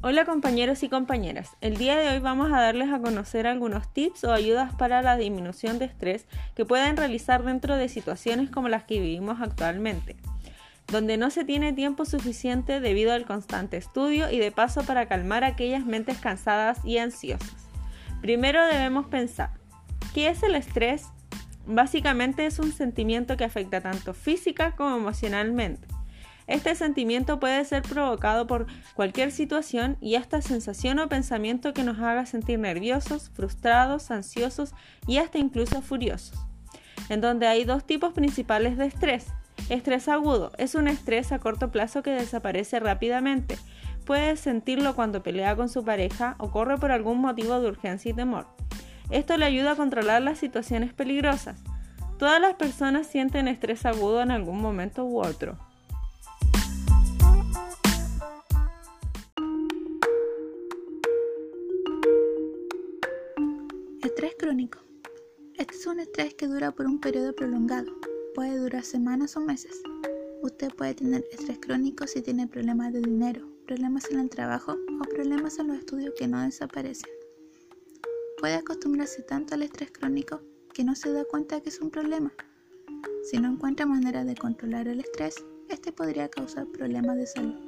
Hola compañeros y compañeras, el día de hoy vamos a darles a conocer algunos tips o ayudas para la disminución de estrés que pueden realizar dentro de situaciones como las que vivimos actualmente, donde no se tiene tiempo suficiente debido al constante estudio y de paso para calmar aquellas mentes cansadas y ansiosas. Primero debemos pensar, ¿qué es el estrés? Básicamente es un sentimiento que afecta tanto física como emocionalmente este sentimiento puede ser provocado por cualquier situación y esta sensación o pensamiento que nos haga sentir nerviosos, frustrados, ansiosos y hasta incluso furiosos. En donde hay dos tipos principales de estrés. Estrés agudo es un estrés a corto plazo que desaparece rápidamente. Puede sentirlo cuando pelea con su pareja o corre por algún motivo de urgencia y temor. Esto le ayuda a controlar las situaciones peligrosas. Todas las personas sienten estrés agudo en algún momento u otro. Estrés crónico. Este es un estrés que dura por un periodo prolongado. Puede durar semanas o meses. Usted puede tener estrés crónico si tiene problemas de dinero, problemas en el trabajo o problemas en los estudios que no desaparecen. Puede acostumbrarse tanto al estrés crónico que no se da cuenta que es un problema. Si no encuentra manera de controlar el estrés, este podría causar problemas de salud.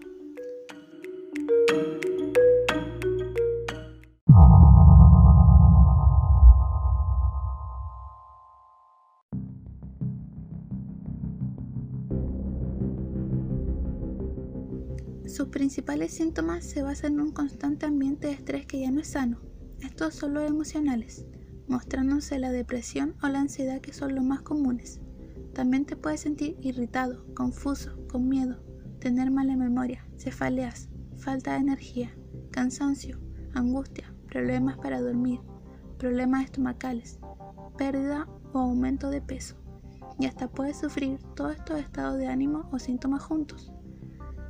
Sus principales síntomas se basan en un constante ambiente de estrés que ya no es sano. Estos son los emocionales, mostrándose la depresión o la ansiedad que son los más comunes. También te puedes sentir irritado, confuso, con miedo, tener mala memoria, cefaleas, falta de energía, cansancio, angustia, problemas para dormir, problemas estomacales, pérdida o aumento de peso. Y hasta puedes sufrir todos estos estados de ánimo o síntomas juntos.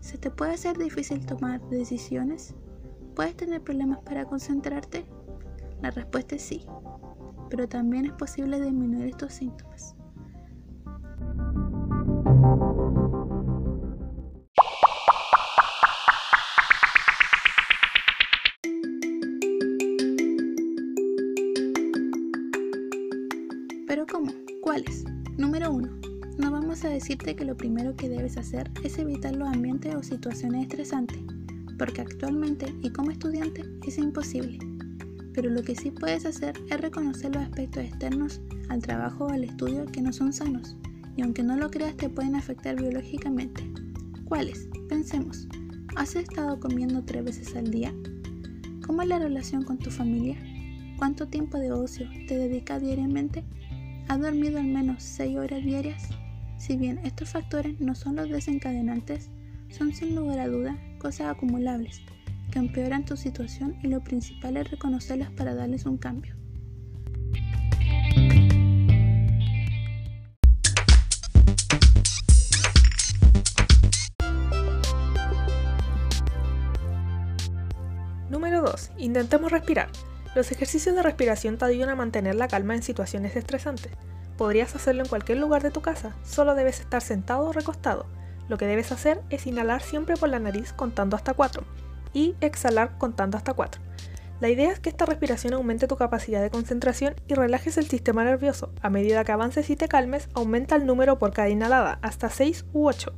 ¿Se te puede hacer difícil tomar decisiones? ¿Puedes tener problemas para concentrarte? La respuesta es sí, pero también es posible disminuir estos síntomas. ¿Pero cómo? ¿Cuáles? Número 1 no vamos a decirte que lo primero que debes hacer es evitar los ambientes o situaciones estresantes, porque actualmente y como estudiante es imposible. Pero lo que sí puedes hacer es reconocer los aspectos externos al trabajo o al estudio que no son sanos, y aunque no lo creas te pueden afectar biológicamente. ¿Cuáles? Pensemos. ¿Has estado comiendo tres veces al día? ¿Cómo es la relación con tu familia? ¿Cuánto tiempo de ocio te dedicas diariamente? ¿Has dormido al menos 6 horas diarias? Si bien estos factores no son los desencadenantes, son sin lugar a duda cosas acumulables que empeoran tu situación y lo principal es reconocerlas para darles un cambio. Número 2. Intentemos respirar. Los ejercicios de respiración te ayudan a mantener la calma en situaciones estresantes. Podrías hacerlo en cualquier lugar de tu casa, solo debes estar sentado o recostado. Lo que debes hacer es inhalar siempre por la nariz contando hasta 4 y exhalar contando hasta 4. La idea es que esta respiración aumente tu capacidad de concentración y relajes el sistema nervioso. A medida que avances y te calmes, aumenta el número por cada inhalada, hasta 6 u 8.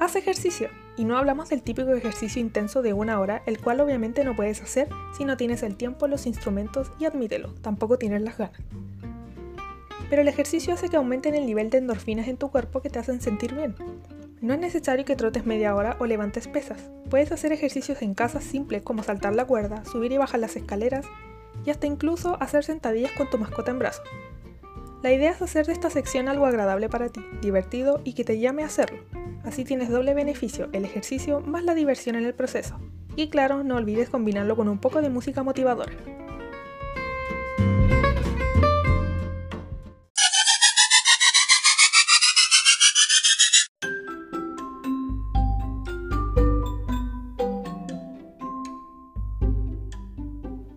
Haz ejercicio. Y no hablamos del típico ejercicio intenso de una hora, el cual obviamente no puedes hacer si no tienes el tiempo, los instrumentos y admítelo, tampoco tienes las ganas. Pero el ejercicio hace que aumenten el nivel de endorfinas en tu cuerpo que te hacen sentir bien. No es necesario que trotes media hora o levantes pesas. Puedes hacer ejercicios en casa simples como saltar la cuerda, subir y bajar las escaleras y hasta incluso hacer sentadillas con tu mascota en brazos. La idea es hacer de esta sección algo agradable para ti, divertido y que te llame a hacerlo. Así tienes doble beneficio, el ejercicio más la diversión en el proceso. Y claro, no olvides combinarlo con un poco de música motivadora.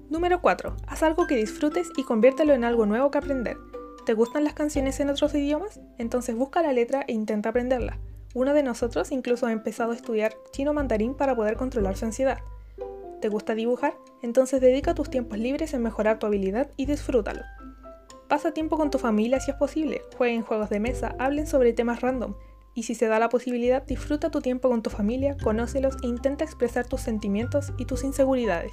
Número 4. Haz algo que disfrutes y conviértelo en algo nuevo que aprender. ¿Te gustan las canciones en otros idiomas? Entonces busca la letra e intenta aprenderla. Uno de nosotros incluso ha empezado a estudiar chino mandarín para poder controlar su ansiedad. ¿Te gusta dibujar? Entonces dedica tus tiempos libres en mejorar tu habilidad y disfrútalo. Pasa tiempo con tu familia si es posible, jueguen juegos de mesa, hablen sobre temas random, y si se da la posibilidad, disfruta tu tiempo con tu familia, conócelos e intenta expresar tus sentimientos y tus inseguridades.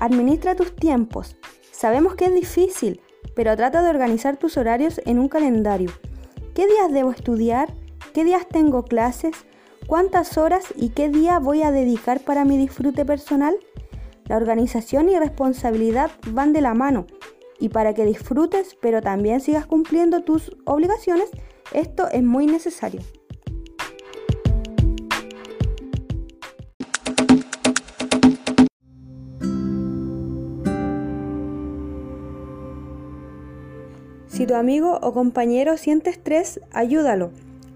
Administra tus tiempos. Sabemos que es difícil, pero trata de organizar tus horarios en un calendario. ¿Qué días debo estudiar? ¿Qué días tengo clases? ¿Cuántas horas y qué día voy a dedicar para mi disfrute personal? La organización y responsabilidad van de la mano y para que disfrutes pero también sigas cumpliendo tus obligaciones, esto es muy necesario. Si tu amigo o compañero siente estrés, ayúdalo,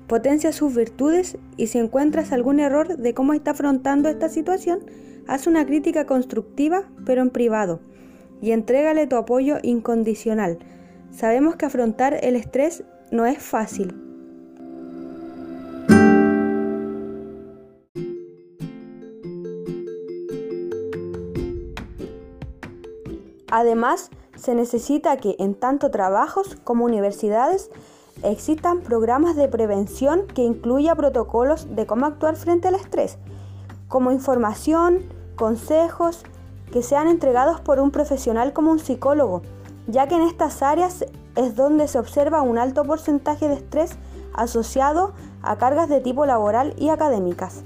potencia sus virtudes y si encuentras algún error de cómo está afrontando esta situación, haz una crítica constructiva pero en privado y entrégale tu apoyo incondicional. Sabemos que afrontar el estrés no es fácil. Además, se necesita que en tanto trabajos como universidades existan programas de prevención que incluya protocolos de cómo actuar frente al estrés, como información, consejos que sean entregados por un profesional como un psicólogo, ya que en estas áreas es donde se observa un alto porcentaje de estrés asociado a cargas de tipo laboral y académicas.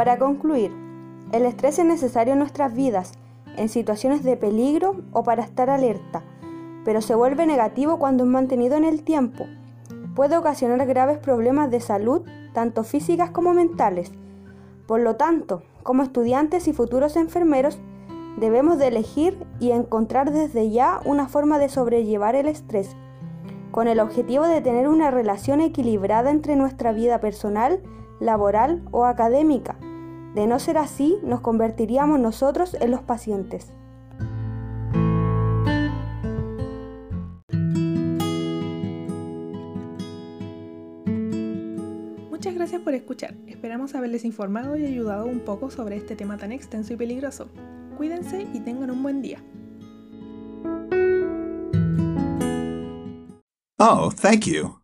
Para concluir, el estrés es necesario en nuestras vidas, en situaciones de peligro o para estar alerta, pero se vuelve negativo cuando es mantenido en el tiempo. Puede ocasionar graves problemas de salud, tanto físicas como mentales. Por lo tanto, como estudiantes y futuros enfermeros, debemos de elegir y encontrar desde ya una forma de sobrellevar el estrés, con el objetivo de tener una relación equilibrada entre nuestra vida personal, laboral o académica de no ser así, nos convertiríamos nosotros en los pacientes. Muchas gracias por escuchar. Esperamos haberles informado y ayudado un poco sobre este tema tan extenso y peligroso. Cuídense y tengan un buen día. Oh, thank you.